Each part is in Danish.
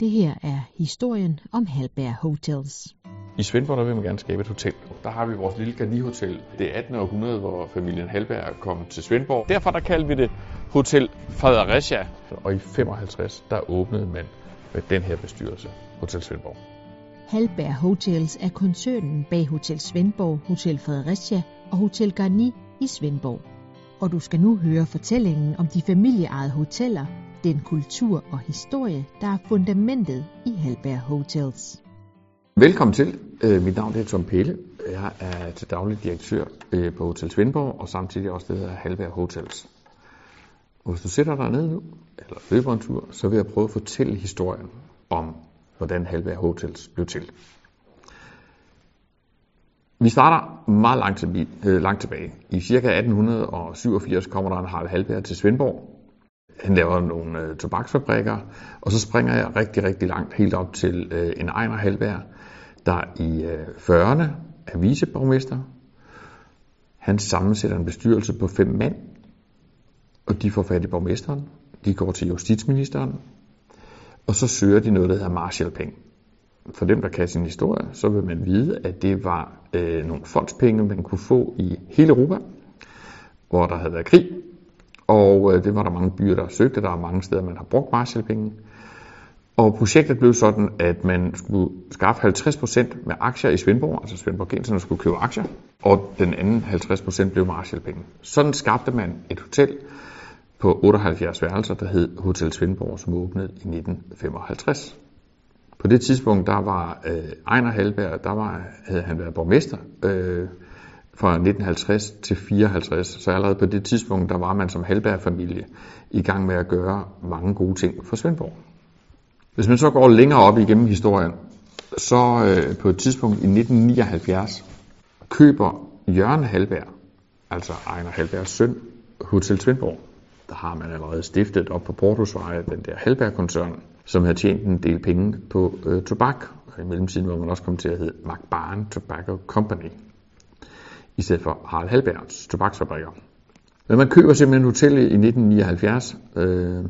Det her er historien om Halberg Hotels. I Svendborg der vil man gerne skabe et hotel. Der har vi vores lille Garni-hotel. Det er 18. århundrede, hvor familien Halberg kom til Svendborg. Derfor der kaldte vi det Hotel Fredericia. Og i 55 der åbnede man med den her bestyrelse, Hotel Svendborg. Halberg Hotels er koncernen bag Hotel Svendborg, Hotel Fredericia og Hotel Garni i Svendborg. Og du skal nu høre fortællingen om de familieejede hoteller, den kultur og historie, der er fundamentet i Halberg Hotels. Velkommen til. Øh, mit navn er Tom Pelle. Jeg er til daglig direktør øh, på Hotel Svendborg, og samtidig også leder af Halberg Hotels. Og hvis du sætter dig ned nu, eller løber en tur, så vil jeg prøve at fortælle historien om, hvordan Halberg Hotels blev til. Vi starter meget langt, til, øh, langt tilbage. I ca. 1887 kommer der en Harald Halberg til Svendborg. Han laver nogle øh, tobaksfabrikker, og så springer jeg rigtig, rigtig langt, helt op til øh, en Ejner Halberg, der i øh, 40'erne er viceborgmester. Han sammensætter en bestyrelse på fem mænd, og de får fat i borgmesteren. De går til justitsministeren, og så søger de noget, der hedder Marshallpenge. For dem, der kan sin historie, så vil man vide, at det var øh, nogle fondspenge, man kunne få i hele Europa, hvor der havde været krig. Og øh, det var der mange byer, der søgte. Der er mange steder, man har brugt Marshallpenge. Og projektet blev sådan, at man skulle skaffe 50% med aktier i Svendborg, altså Svendborg Genserne skulle købe aktier, og den anden 50% blev Marshallpenge. Sådan skabte man et hotel på 78 værelser, der hed Hotel Svendborg, som åbnede i 1955. På det tidspunkt, der var øh, Ejner Halberg, der var, havde han været borgmester øh, fra 1950 til 54. Så allerede på det tidspunkt, der var man som Halberg-familie i gang med at gøre mange gode ting for Svendborg. Hvis man så går længere op igennem historien, så øh, på et tidspunkt i 1979 køber Jørgen Halberg, altså Ejner Halbergs søn, Hotel Svendborg. Der har man allerede stiftet op på Portusvej, den der Halberg-koncern, som havde tjent en del penge på øh, tobak. Og i mellemtiden var man også kommet til at hedde McBarn Tobacco Company, i stedet for Harald Halberts tobaksfabrikker. Men man køber simpelthen hotellet i 1979. Øh,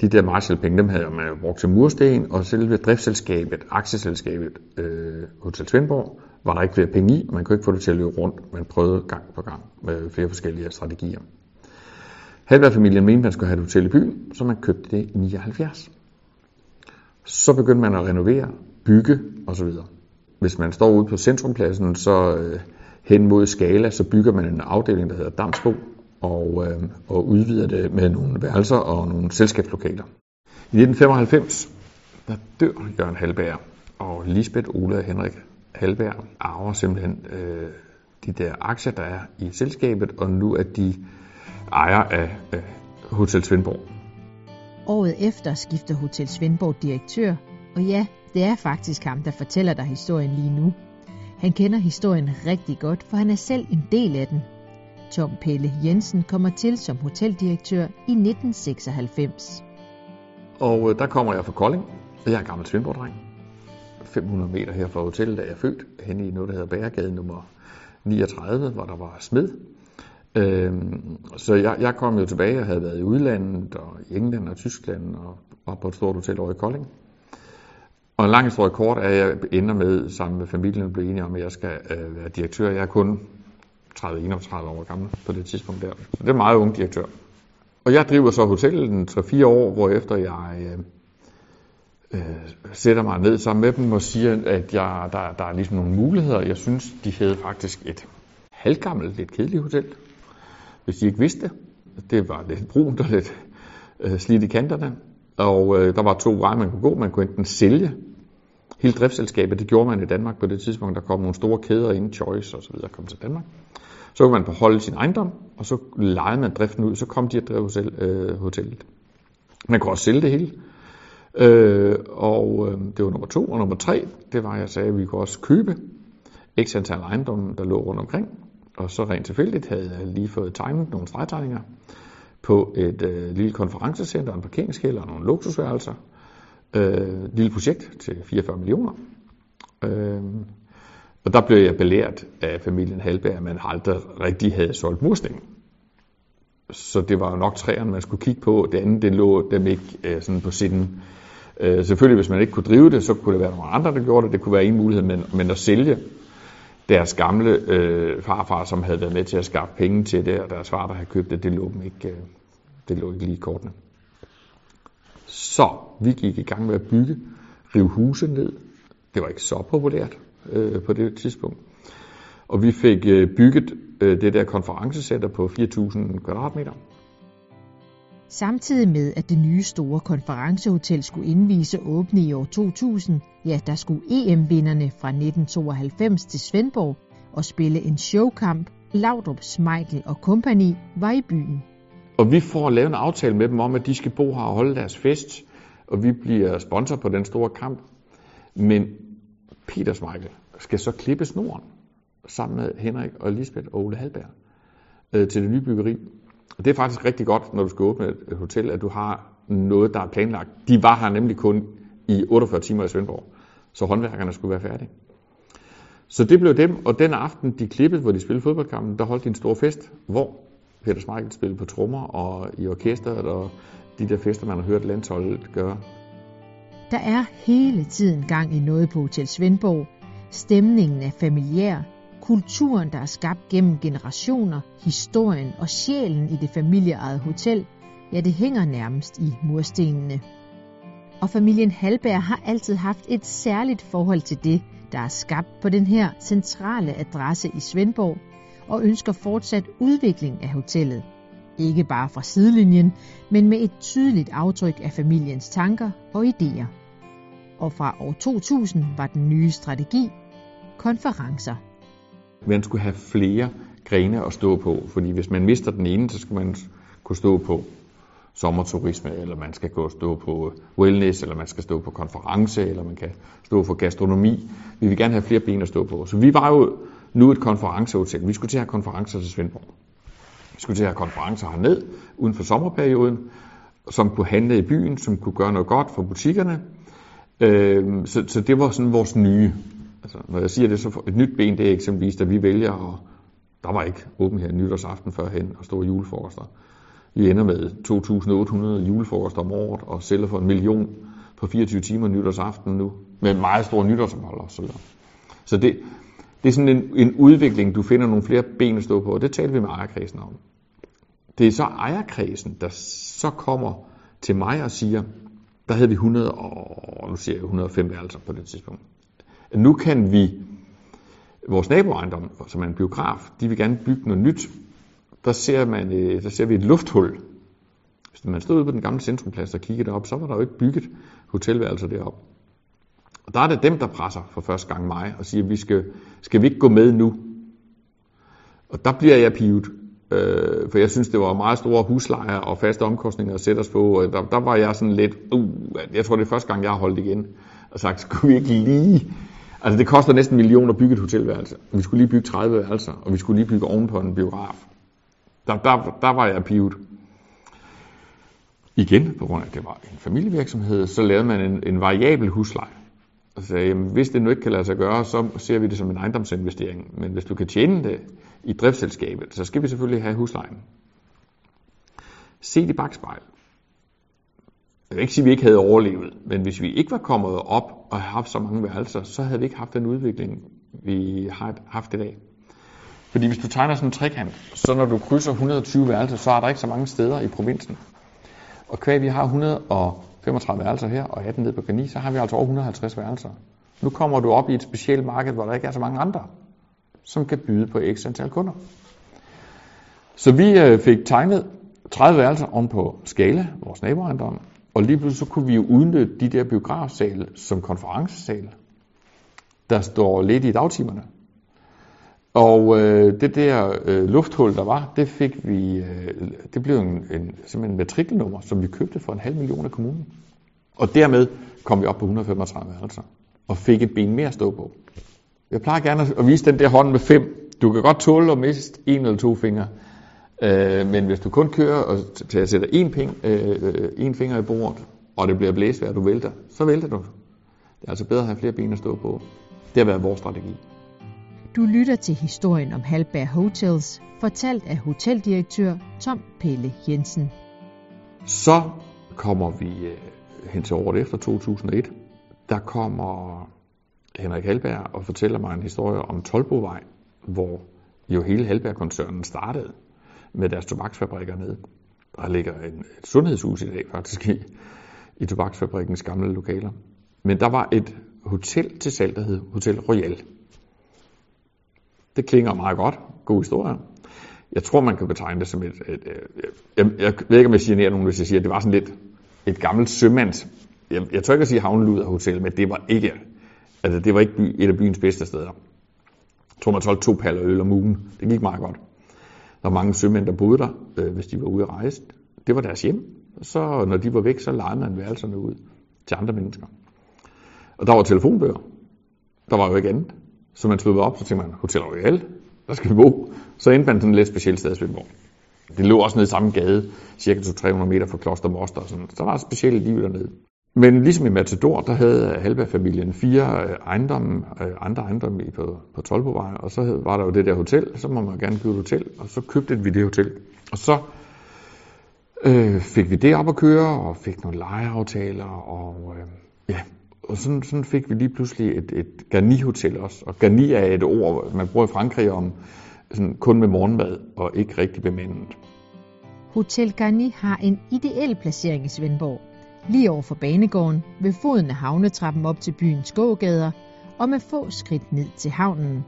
de der Marshall-penge, dem havde man brugt til mursten, og selve driftsselskabet, aktieselskabet øh, Hotel Svendborg, var der ikke flere penge i, og man kunne ikke få det til at løbe rundt. Man prøvede gang på gang med flere forskellige strategier. Halberg-familien mente, man skulle have et hotel i byen, så man købte det i 79. Så begyndte man at renovere, bygge osv. Hvis man står ude på centrumpladsen, så øh, hen mod Skala, så bygger man en afdeling, der hedder Damsbo, og, øh, og udvider det med nogle værelser og nogle selskabslokaler. I 1995, der dør Jørgen Halberg, og Lisbeth, Ole og Henrik Halberg arver simpelthen øh, de der aktier, der er i selskabet, og nu er de ejer af øh, Hotel Svendborg. Året efter skifter Hotel Svendborg direktør, og ja, det er faktisk ham, der fortæller dig historien lige nu. Han kender historien rigtig godt, for han er selv en del af den. Tom Pelle Jensen kommer til som hoteldirektør i 1996. Og øh, der kommer jeg fra Kolding. Jeg er gammel Svendborg-dreng. 500 meter her fra hotellet, da jeg er født, hen i noget, der hedder Bæregade nummer 39, hvor der var smed. Øhm, så jeg, jeg kom jo tilbage og havde været i udlandet, og i England og Tyskland, og var på et stort hotel over i Kolding. Og en lang historie kort er, at jeg ender med, sammen med familien, at blive enige om, at jeg skal øh, være direktør. Jeg er kun 30-31 år gammel på det tidspunkt der. Så det er meget ung direktør. Og jeg driver så hotellet 3-4 år, hvor efter jeg øh, øh, sætter mig ned sammen med dem og siger, at jeg, der, der er ligesom nogle muligheder. Jeg synes, de havde faktisk et halvgammelt, lidt kedeligt hotel hvis de ikke vidste det. Det var lidt brunt og lidt øh, slidt i kanterne. Og øh, der var to veje, man kunne gå. Man kunne enten sælge hele driftsselskabet. Det gjorde man i Danmark på det tidspunkt. Der kom nogle store kæder ind, Choice og så videre, kom til Danmark. Så kunne man beholde sin ejendom, og så lejede man driften ud. Så kom de at drive hotel, øh, hotellet. Man kunne også sælge det hele. Øh, og øh, det var nummer to. Og nummer tre, det var, at jeg sagde, at vi kunne også købe x antal ejendomme, der lå rundt omkring. Og så rent tilfældigt havde jeg lige fået tegnet nogle stregtegninger på et øh, lille konferencecenter, en parkeringskælder og nogle luksusværelser. Øh, et lille projekt til 44 millioner. Øh, og der blev jeg belært af familien Halberg, at man aldrig rigtig havde solgt mursten. Så det var jo nok træerne, man skulle kigge på. Det andet, det lå dem ikke øh, sådan på siden. Øh, selvfølgelig, hvis man ikke kunne drive det, så kunne det være nogle andre, der gjorde det. Det kunne være en mulighed, men, men at sælge deres gamle øh, farfar, som havde været med til at skaffe penge til det, og deres far, der havde købt det, det lå dem ikke, øh, det lå ikke lige i kortene. Så vi gik i gang med at bygge, rive huse ned. Det var ikke så populært øh, på det tidspunkt. Og vi fik øh, bygget øh, det der konferencecenter på 4.000 kvadratmeter. Samtidig med, at det nye store konferencehotel skulle indvise åbne i år 2000, ja, der skulle EM-vinderne fra 1992 til Svendborg og spille en showkamp. Laudrup, Smeichel og kompagni var i byen. Og vi får lavet en aftale med dem om, at de skal bo her og holde deres fest, og vi bliver sponsor på den store kamp. Men Peter Michael skal så klippe snoren sammen med Henrik og Lisbeth og Ole Halberg øh, til det nye byggeri. Og det er faktisk rigtig godt, når du skal åbne et hotel, at du har noget, der er planlagt. De var her nemlig kun i 48 timer i Svendborg, så håndværkerne skulle være færdige. Så det blev dem, og den aften, de klippede, hvor de spillede fodboldkampen, der holdt de en stor fest, hvor Peter Smeichel spille på trommer og i orkestret, og de der fester, man har hørt landsholdet gøre. Der er hele tiden gang i noget på Hotel Svendborg. Stemningen er familiær, Kulturen, der er skabt gennem generationer, historien og sjælen i det familieejede hotel, ja, det hænger nærmest i murstenene. Og familien Halberg har altid haft et særligt forhold til det, der er skabt på den her centrale adresse i Svendborg, og ønsker fortsat udvikling af hotellet. Ikke bare fra sidelinjen, men med et tydeligt aftryk af familiens tanker og idéer. Og fra år 2000 var den nye strategi konferencer. Man skulle have flere grene at stå på, fordi hvis man mister den ene, så skal man kunne stå på sommerturisme, eller man skal gå stå på wellness, eller man skal stå på konference, eller man kan stå for gastronomi. Vi vil gerne have flere ben at stå på. Så vi var jo nu et konferencehotel. Vi skulle til at have konferencer til Svendborg. Vi skulle til at have konferencer herned, uden for sommerperioden, som kunne handle i byen, som kunne gøre noget godt for butikkerne. Øhm, så, så det var sådan vores nye Altså, når jeg siger det, så et nyt ben, det er eksempelvis, da vi vælger, og der var ikke åben her nytårsaften førhen, og store julefrokoster. Vi ender med 2.800 julefrokoster om året, og sælger for en million på 24 timer nytårsaften nu, med meget store nytårsophold og så videre. Så det, det er sådan en, en udvikling, du finder nogle flere ben at stå på, og det talte vi med ejerkredsen om. Det er så ejerkredsen, der så kommer til mig og siger, der havde vi 100 og, nu siger jeg 105 værelser på det tidspunkt. Nu kan vi, vores naboejendom, som er en biograf, de vil gerne bygge noget nyt. Der ser, man, øh, der ser vi et lufthul. Hvis man stod ude på den gamle centrumplads og kiggede op, så var der jo ikke bygget hotelværelser deroppe. Og der er det dem, der presser for første gang mig og siger, vi skal, skal vi ikke gå med nu? Og der bliver jeg pivet, øh, for jeg synes, det var meget store huslejer og faste omkostninger at sætte os på. Og der, der var jeg sådan lidt, uh, jeg tror, det er første gang, jeg har holdt igen og sagt, skulle vi ikke lige Altså det koster næsten en million at bygge et hotelværelse. Vi skulle lige bygge 30 værelser, og vi skulle lige bygge ovenpå en biograf. Der, der, der var jeg pivet. Igen, på grund af at det var en familievirksomhed, så lavede man en, en variabel husleje. Og sagde, jamen, hvis det nu ikke kan lade sig gøre, så ser vi det som en ejendomsinvestering. Men hvis du kan tjene det i driftsselskabet, så skal vi selvfølgelig have huslejen. Se i bagspejl. Jeg vil ikke sige, at vi ikke havde overlevet, men hvis vi ikke var kommet op og haft så mange værelser, så havde vi ikke haft den udvikling, vi har haft i dag. Fordi hvis du tegner sådan en trekant, så når du krydser 120 værelser, så er der ikke så mange steder i provinsen. Og kvæg vi har 100 og 35 værelser her, og 18 nede på Gani, så har vi altså over 150 værelser. Nu kommer du op i et specielt marked, hvor der ikke er så mange andre, som kan byde på x antal kunder. Så vi øh, fik tegnet 30 værelser om på Skala, vores naboejendom, og lige pludselig så kunne vi jo udnytte de der biografsale som konferencesale, der står lidt i dagtimerne. Og øh, det der øh, lufthul, der var, det fik vi, øh, det blev en, en, simpelthen en matrikelnummer, som vi købte for en halv million af kommunen. Og dermed kom vi op på 135 altså, og fik et ben mere at stå på. Jeg plejer gerne at vise den der hånd med fem. Du kan godt tåle at miste en eller to fingre, Øh, men hvis du kun kører og sætter en, ping, øh, en finger i bordet, og det bliver blæsvejr, du vælter, så vælter du. Det er altså bedre at have flere ben at stå på. Det har været vores strategi. Du lytter til historien om Halberg Hotels, fortalt af hoteldirektør Tom Pelle Jensen. Så kommer vi øh, hen til året efter 2001, der kommer Henrik Halberg og fortæller mig en historie om Tolbovej, hvor jo hele Halberg-koncernen startede med deres tobaksfabrikker ned. Der ligger en, et sundhedshus i dag faktisk i, i tobaksfabrikkens gamle lokaler. Men der var et hotel til salg, der hed Hotel Royal. Det klinger meget godt. God historie. Jeg tror, man kan betegne det som et... et, et jeg, jeg ved ikke, om jeg generer nogen, hvis jeg siger, at det var sådan lidt et gammelt sømands... Jeg, jeg tør ikke at sige havneluder hotel, men det var ikke... Altså, det var ikke by, et af byens bedste steder. Jeg tror, man solgte to paller øl om ugen. Det gik meget godt. Der var mange sømænd, der boede der, øh, hvis de var ude at rejse. Det var deres hjem. Så når de var væk, så lejede man værelserne ud til andre mennesker. Og der var telefonbøger. Der var jo ikke andet. Så man sluppede op, så tænkte man, Hotel Royal, der skal vi bo. Så endte man sådan et lidt specielt sted i Svendborg. Det lå også nede i samme gade, cirka 200-300 meter fra Kloster Moster. Sådan. Så der var et specielt liv dernede. Men ligesom i Matador, der havde Halberg-familien fire øh, ejendomme, øh, andre ejendomme på, på Tolbovej, og så var der jo det der hotel, så må man gerne købe et hotel, og så købte vi det hotel. Og så øh, fik vi det op at køre, og fik nogle lejeaftaler, og øh, ja, og sådan, sådan fik vi lige pludselig et, et Garni-hotel også. Og Garni er et ord, man bruger i Frankrig om sådan kun med morgenmad og ikke rigtig bemandet. Hotel Garni har en ideel placering i Svendborg. Lige over for banegården, ved foden af havnetrappen op til byens gågader, og med få skridt ned til havnen.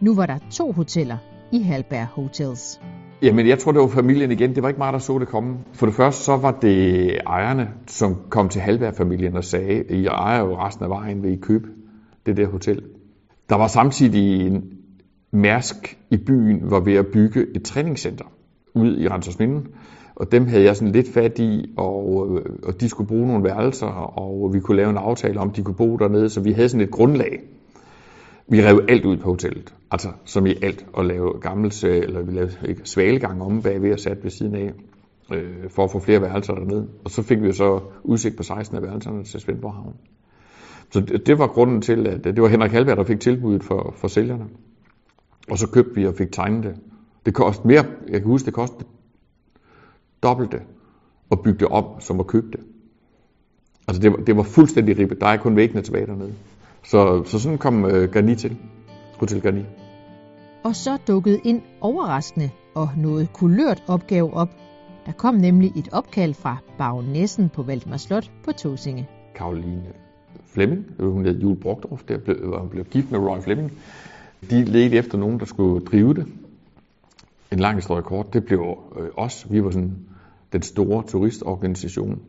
Nu var der to hoteller i Halberg Hotels. Jamen, jeg tror, det var familien igen. Det var ikke mig, der så det komme. For det første, så var det ejerne, som kom til Halberg-familien og sagde, I ejer jo resten af vejen, vil I købe det der hotel. Der var samtidig en Mærsk i byen, var ved at bygge et træningscenter ud i Randersminde. Og dem havde jeg sådan lidt fat i, og, øh, og de skulle bruge nogle værelser, og vi kunne lave en aftale om, de kunne bo dernede, så vi havde sådan et grundlag. Vi rev alt ud på hotellet. Altså som i alt. Og lave gammels, eller vi lavede ikke, svalegang om bagved og sat ved siden af. Øh, for at få flere værelser dernede. Og så fik vi så udsigt på 16 af værelserne til Svendborg Havn. Så det, det var grunden til, at det var Henrik Halberg, der fik tilbuddet for, for sælgerne. Og så købte vi og fik tegnet det. Det kostede mere, jeg kan huske, det kostede dobbelte at bygge det om, som at købe det. Altså det var, det var fuldstændig ribbet. Der er kun væggene tilbage dernede. Så, så sådan kom uh, Garni til. Hotel Garni. Og så dukkede en overraskende og noget kulørt opgave op. Der kom nemlig et opkald fra bagnæssen på Valdemar Slot på Tåsinge. Karoline Flemming, hun hed Jule Brogdorf, der blev, hun blev gift med Roy Flemming. De ledte efter nogen, der skulle drive det. En lang historie kort, det blev øh, os. Vi var sådan den store turistorganisation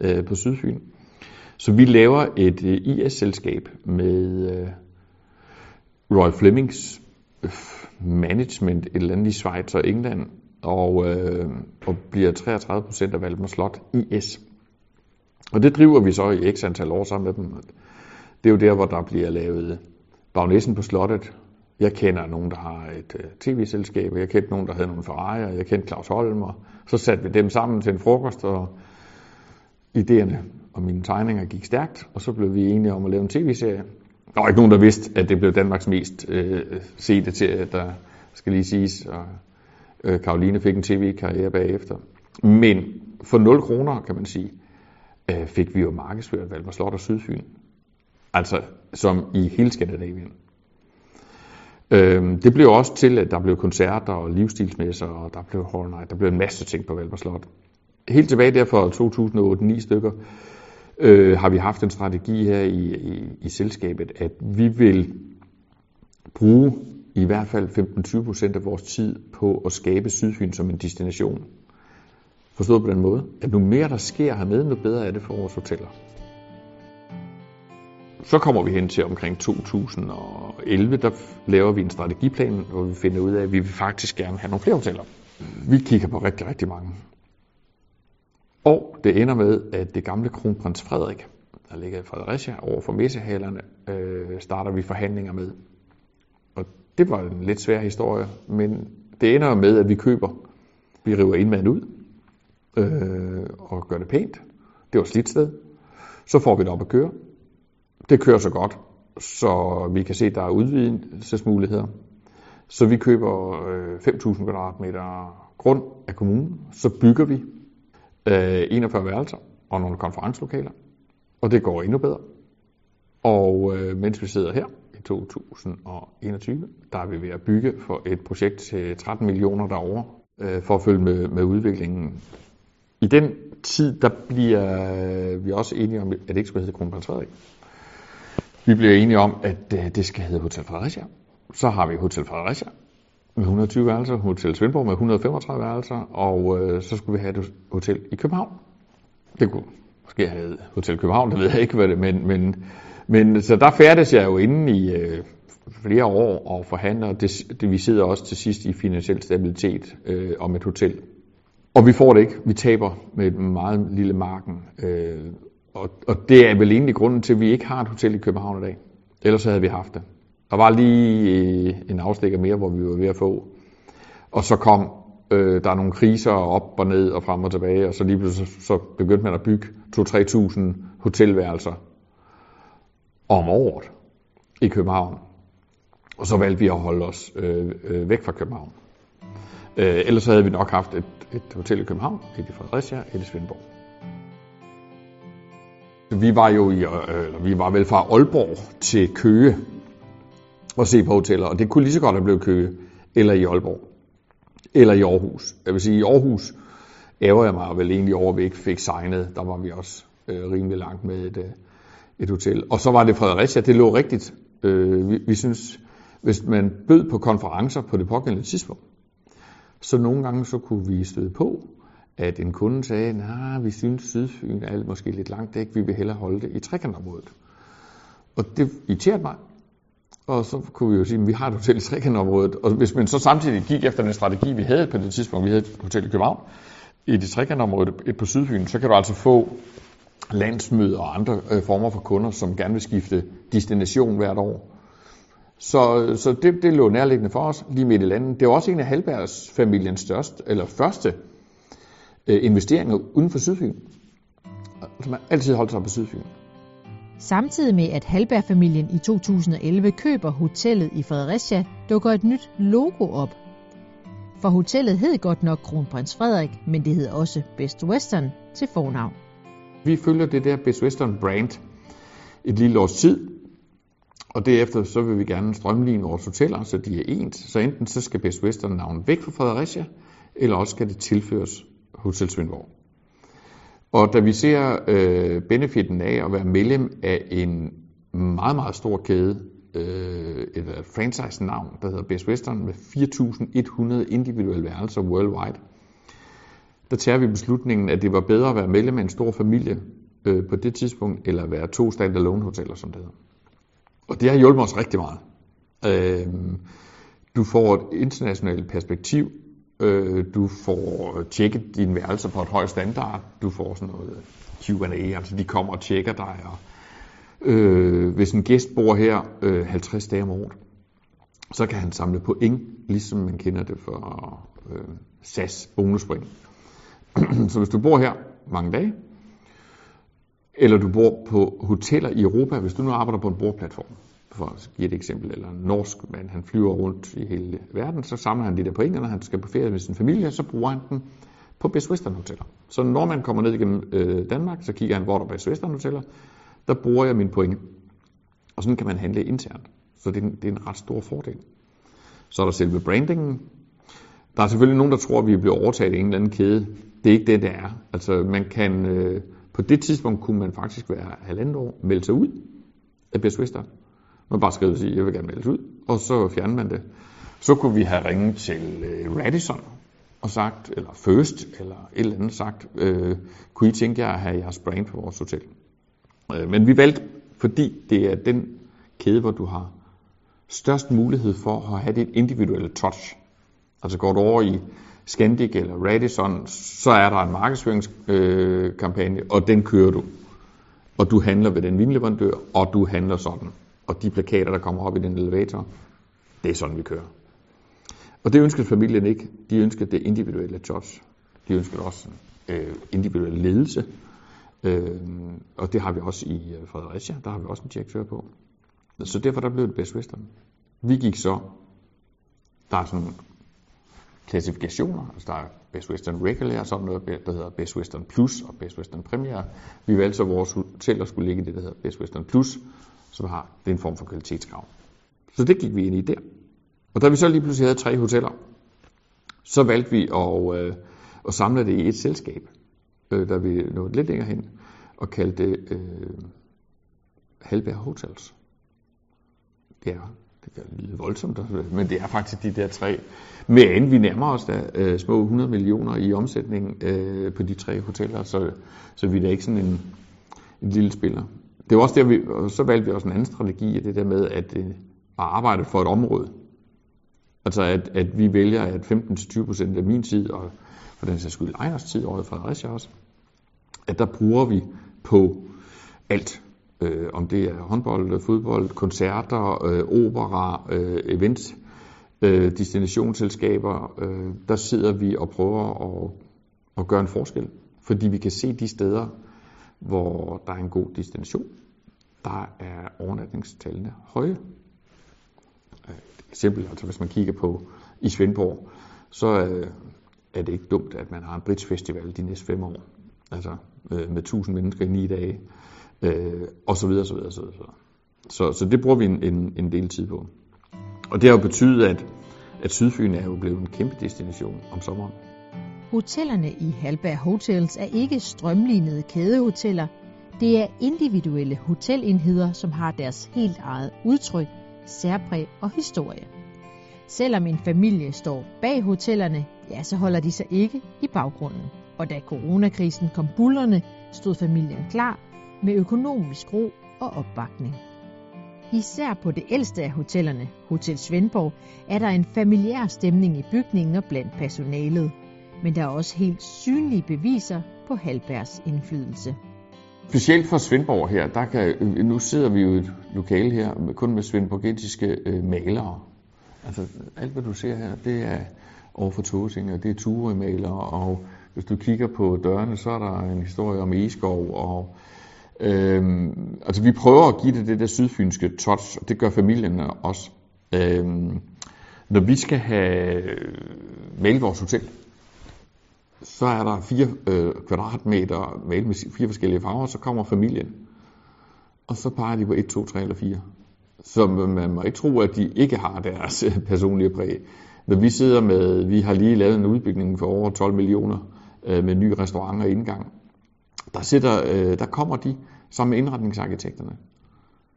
øh, på Sydfyn. Så vi laver et øh, IS-selskab med øh, Roy Flemings øh, management, et eller andet i Schweiz og England, og, øh, og bliver 33 procent af Valdemar Slot IS. Og det driver vi så i x antal år sammen med dem. Det er jo der, hvor der bliver lavet bagnessen på slottet. Jeg kender nogen, der har et øh, tv-selskab, jeg kendte nogen, der havde nogle Ferrari, jeg kendte Claus Holm, og så satte vi dem sammen til en frokost, og idéerne og mine tegninger gik stærkt, og så blev vi enige om at lave en tv-serie. Der var ikke nogen, der vidste, at det blev Danmarks mest øh, sete til, der skal lige siges, og øh, Karoline fik en tv-karriere bagefter. Men for 0 kroner, kan man sige, øh, fik vi jo markedsført Valmer Slot og Sydfyn. Altså som i hele Skandinavien. Øh, det blev også til, at der blev koncerter og livsstilsmesser, og der blev Hall Night, der blev en masse ting på Valmer Slot. Helt tilbage der for 2008-9 stykker, øh, har vi haft en strategi her i, i, i selskabet, at vi vil bruge i hvert fald 15-20 procent af vores tid på at skabe Sydfyn som en destination. Forstået på den måde, at nu mere der sker hernede, nu bedre er det for vores hoteller. Så kommer vi hen til omkring 2011, der laver vi en strategiplan, hvor vi finder ud af, at vi vil faktisk gerne have nogle flere hoteller. Vi kigger på rigtig, rigtig mange. Og det ender med, at det gamle kronprins Frederik, der ligger i Fredericia over for messehalerne, øh, starter vi forhandlinger med. Og det var en lidt svær historie, men det ender med, at vi køber. Vi river indmanden ud øh, og gør det pænt. Det var slidt sted. Så får vi det op at køre. Det kører så godt, så vi kan se, at der er udvidelsesmuligheder. Så vi køber øh, 5.000 kvadratmeter grund af kommunen. Så bygger vi øh, 41 værelser og nogle konferencelokaler. Og det går endnu bedre. Og øh, mens vi sidder her i 2021, der er vi ved at bygge for et projekt til 13 millioner derovre, øh, for at følge med, med udviklingen. I den tid, der bliver vi også enige om, at det ikke skal hedde Kronprins Frederik. Vi bliver enige om, at øh, det skal hedde Hotel Fredericia. Så har vi Hotel Fredericia med 120 værelser, Hotel Svendborg med 135 værelser, og øh, så skulle vi have et hotel i København. Det kunne måske have Hotel København, det ved jeg ikke, hvad det men, men, men så der færdes jeg jo inde i øh, flere år og forhandler. Det, det, vi sidder også til sidst i finansiel stabilitet øh, om et hotel. Og vi får det ikke. Vi taber med et meget lille marken. Øh, og, og det er vel egentlig grunden til, at vi ikke har et hotel i København i dag. Ellers havde vi haft det. Der var lige øh, en afstikker mere, hvor vi var ved at få. Og så kom øh, der nogle kriser op og ned og frem og tilbage, og så lige pludselig så begyndte man at bygge 2-3.000 hotelværelser om året i København. Og så valgte vi at holde os øh, øh, væk fra København. Øh, ellers havde vi nok haft et, et hotel i København, et i Fredericia, et i Svendborg. Vi var jo i, øh, eller vi var vel fra Aalborg til Køge og se på hoteller, og det kunne lige så godt have blevet Køge, eller i Aalborg, eller i Aarhus. Jeg vil sige, i Aarhus ærger jeg mig vel egentlig over, at vi ikke fik signet. Der var vi også øh, rimelig langt med et, øh, et hotel. Og så var det Fredericia, det lå rigtigt. Øh, vi, vi synes, hvis man bød på konferencer på det pågældende tidspunkt, så nogle gange så kunne vi støde på, at en kunde sagde, nej, vi synes Sydfyn er måske lidt langt væk, vi vil hellere holde det i trekantområdet. Og det irriterede mig, og så kunne vi jo sige, at vi har et hotel i trekantområdet, og hvis man så samtidig gik efter den strategi, vi havde på det tidspunkt, vi havde et hotel i København, i det trekantområde, et på Sydfyn, så kan du altså få landsmøder og andre øh, former for kunder, som gerne vil skifte destination hvert år. Så, så det, det lå nærliggende for os, lige midt i landet. Det var også en af Halbergs familiens største, eller første øh, investeringer uden for Sydfyn. Som man altid holdt sig på Sydfyn. Samtidig med at Halberg-familien i 2011 køber hotellet i Fredericia, dukker et nyt logo op. For hotellet hed godt nok Kronprins Frederik, men det hed også Best Western til fornavn. Vi følger det der Best Western brand et lille års tid, og derefter så vil vi gerne strømligne vores hoteller, så de er ens. Så enten så skal Best Western navnet væk fra Fredericia, eller også skal det tilføres Hotel Svendborg. Og da vi ser øh, benefitten af at være medlem af en meget, meget stor kæde, øh, et øh, franchise-navn, der hedder Best Western, med 4.100 individuelle værelser worldwide, der tager vi beslutningen, at det var bedre at være medlem af en stor familie øh, på det tidspunkt, eller være to standalone hoteller, som det hedder. Og det har hjulpet os rigtig meget. Øh, du får et internationalt perspektiv, øh, du får tjekket dine værelser på et højt standard, du får sådan noget Q&A, altså de kommer og tjekker dig, og øh, hvis en gæst bor her øh, 50 dage om året, så kan han samle point, ligesom man kender det for øh, SAS bonuspoint. så hvis du bor her mange dage, eller du bor på hoteller i Europa, hvis du nu arbejder på en bordplatform, for at give et eksempel, eller en norsk mand, han flyver rundt i hele verden, så samler han de der point, og når han skal på ferie med sin familie, så bruger han dem på Best Western hoteller. Så når man kommer ned igennem øh, Danmark, så kigger han, hvor der er Best Western hoteller, der bruger jeg mine point. Og sådan kan man handle internt. Så det er, en, det er en ret stor fordel. Så er der selve brandingen. Der er selvfølgelig nogen, der tror, at vi bliver overtaget af en eller anden kæde. Det er ikke det, det er. Altså man kan, øh, på det tidspunkt kunne man faktisk være halvandet år, melde sig ud af Best Western. Man bare skrev og sige, jeg vil gerne meldes ud, og så fjernede man det. Så kunne vi have ringet til øh, Radisson og sagt, eller First, eller et eller andet sagt, øh, kunne I tænke jer at have jeres brand på vores hotel? Øh, men vi valgte, fordi det er den kæde, hvor du har størst mulighed for at have dit individuelle touch. Altså går du over i Scandic eller Radisson, så er der en markedsføringskampagne, øh, og den kører du. Og du handler ved den vinleverandør, og du handler sådan. Og de plakater, der kommer op i den elevator, det er sådan, vi kører. Og det ønskede familien ikke. De ønskede det individuelle jobs. De ønskede også øh, individuel ledelse. Øh, og det har vi også i øh, Fredericia. Der har vi også en direktør på. Så derfor der blev det Best Western. Vi gik så, der er sådan klassifikationer. Altså der er Best Western Regular, så noget, der hedder Best Western Plus og Best Western Premier. Vi valgte så, vores hoteller skulle ligge i det, der hedder Best Western Plus, som har det en form for kvalitetskrav. Så det gik vi ind i der. Og da vi så lige pludselig havde tre hoteller, så valgte vi at, øh, at samle det i et selskab, øh, da vi nåede lidt længere hen, og kaldte det øh, Halberg Hotels. Det er, det kan lyde voldsomt, men det er faktisk de der tre. Men vi nærmer os da øh, små 100 millioner i omsætning øh, på de tre hoteller, så, så vi er da ikke sådan en, en lille spiller. Det var også der, vi, og så valgte vi også en anden strategi, det der med at, øh, at arbejde for et område. Altså at, at vi vælger, at 15-20% af min tid, og for den sags skyld Ejers tid, over Fredericia også, at der bruger vi på alt. Øh, om det er håndbold, fodbold, koncerter, øh, opera, øh, events, øh, destinationsselskaber, øh, der sidder vi og prøver at, at gøre en forskel. Fordi vi kan se de steder, hvor der er en god destination, der er overnatningstallene høje. Øh, et eksempel, altså hvis man kigger på i Svendborg, så øh, er det ikke dumt, at man har en Brits Festival de næste fem år. Altså øh, med 1000 mennesker i ni dage, og så videre, så videre, så videre. Så, så det bruger vi en, en, en del tid på. Og det har jo betydet, at, at Sydfyn er jo blevet en kæmpe destination om sommeren. Hotellerne i Halberg Hotels er ikke strømlignede kædehoteller. Det er individuelle hotelenheder, som har deres helt eget udtryk, særpræg og historie. Selvom en familie står bag hotellerne, ja, så holder de sig ikke i baggrunden. Og da coronakrisen kom bullerne, stod familien klar med økonomisk ro og opbakning. Især på det ældste af hotellerne, Hotel Svendborg, er der en familiær stemning i bygningen og blandt personalet. Men der er også helt synlige beviser på Halbergs indflydelse. Specielt for Svendborg her, der kan, nu sidder vi jo i et lokale her, kun med svendborgetiske øh, malere. Altså alt hvad du ser her, det er over for Tåsinger, det er turemalere, og hvis du kigger på dørene, så er der en historie om Eskov, og øhm, altså vi prøver at give det det der sydfynske touch, og det gør familien også. Øhm, når vi skal have øh, malet vores hotel, så er der fire øh, kvadratmeter malet med fire forskellige farver, så kommer familien. Og så peger de på 1, 2, 3 eller 4. Så man må ikke tro, at de ikke har deres øh, personlige præg. Når vi sidder med, vi har lige lavet en udbygning for over 12 millioner øh, med ny restaurant og indgang. Der, sidder, øh, der kommer de sammen med indretningsarkitekterne.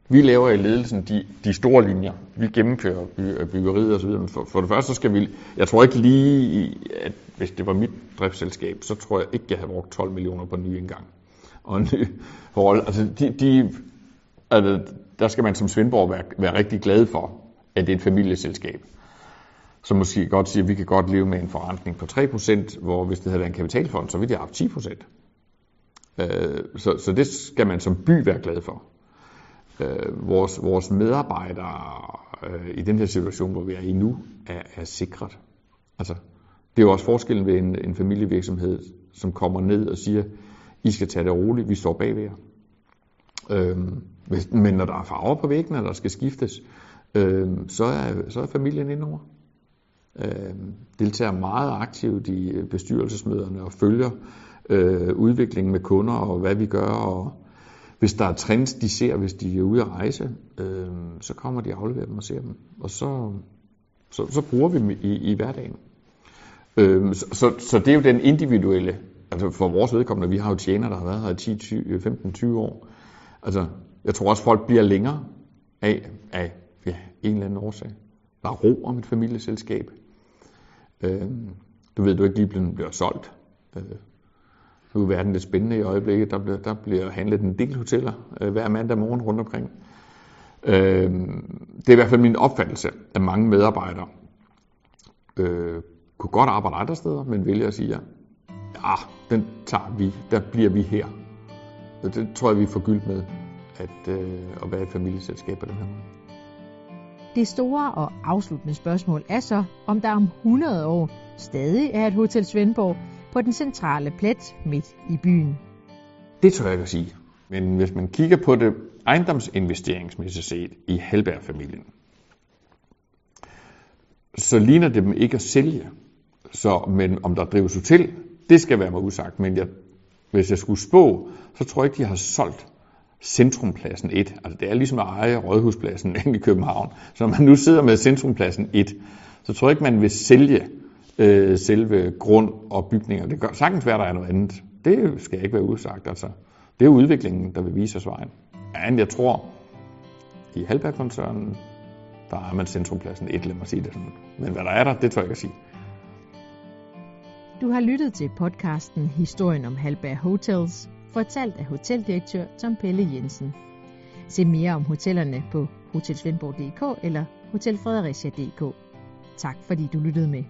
Vi laver i ledelsen de, de store linjer. Vi gennemfører by, øh, byggeriet osv. For, for det første så skal vi... Jeg tror ikke lige, at hvis det var mit driftsselskab, så tror jeg ikke, jeg havde brugt 12 millioner på en ny indgang. Og en ny forhold. Altså, de, de, altså, der skal man som Svendborg være, være rigtig glad for, at det er et familieselskab. Så måske godt sige, at vi kan godt leve med en forrentning på 3%, hvor hvis det havde været en kapitalfond, så ville det have haft 10%. Øh, så, så det skal man som by være glad for. Øh, vores, vores medarbejdere øh, i den her situation, hvor vi er i nu, er, er sikret. Altså, det er jo også forskellen ved en, en familievirksomhed, som kommer ned og siger, I skal tage det roligt, vi står bagved jer. Øh, men når der er farver på væggene, og der skal skiftes, øh, så, er, så er familien indover. Øh, deltager meget aktivt i øh, bestyrelsesmøderne og følger øh, udviklingen med kunder og hvad vi gør. Og hvis der er trends, de ser, hvis de er ude at rejse, øh, så kommer de og afleverer dem og ser dem. Og så, så, så bruger vi dem i, i hverdagen. Øh, så, så, så det er jo den individuelle, altså for vores vedkommende, vi har jo tjener, der har været her i 15-20 øh, år. Altså, jeg tror også, folk bliver længere af, af ja, en eller anden årsag. Der er ro om et familieselskab. Øh, du ved, du ikke lige bliver, bliver solgt. Øh, nu er verden lidt spændende i øjeblikket. Der bliver, der bliver handlet en del hoteller øh, hver mandag morgen rundt omkring. Øh, det er i hvert fald min opfattelse, at mange medarbejdere øh, kunne godt arbejde andre steder, men vælger at sige, ja, ah, den tager vi, der bliver vi her. Og det tror jeg, vi får gyldt med, at, øh, at være et familieselskab på den her måde. Det store og afsluttende spørgsmål er så, om der om 100 år stadig er et Hotel Svendborg på den centrale plet midt i byen. Det tror jeg ikke at sige. Men hvis man kigger på det ejendomsinvesteringsmæssigt set i Halberg-familien, så ligner det dem ikke at sælge. Så, men om der drives hotel, det skal være mig usagt. Men jeg, hvis jeg skulle spå, så tror jeg ikke, de har solgt Centrumpladsen 1. Altså det er ligesom at eje Rådhuspladsen inde i København. Så når man nu sidder med Centrumpladsen 1, så tror jeg ikke, man vil sælge øh, selve grund og bygninger. Det kan sagtens være, der er noget andet. Det skal ikke være udsagt. Altså, det er udviklingen, der vil vise os vejen. Men jeg tror, i Halberg-koncernen, der er man centrumpladsen et, lad mig sige det sådan. Men hvad der er der, det tør jeg ikke at sige. Du har lyttet til podcasten Historien om Halberg Hotels, fortalt af hoteldirektør Tom Pelle Jensen. Se mere om hotellerne på hotelsvendborg.dk eller hotelfredericia.dk. Tak fordi du lyttede med.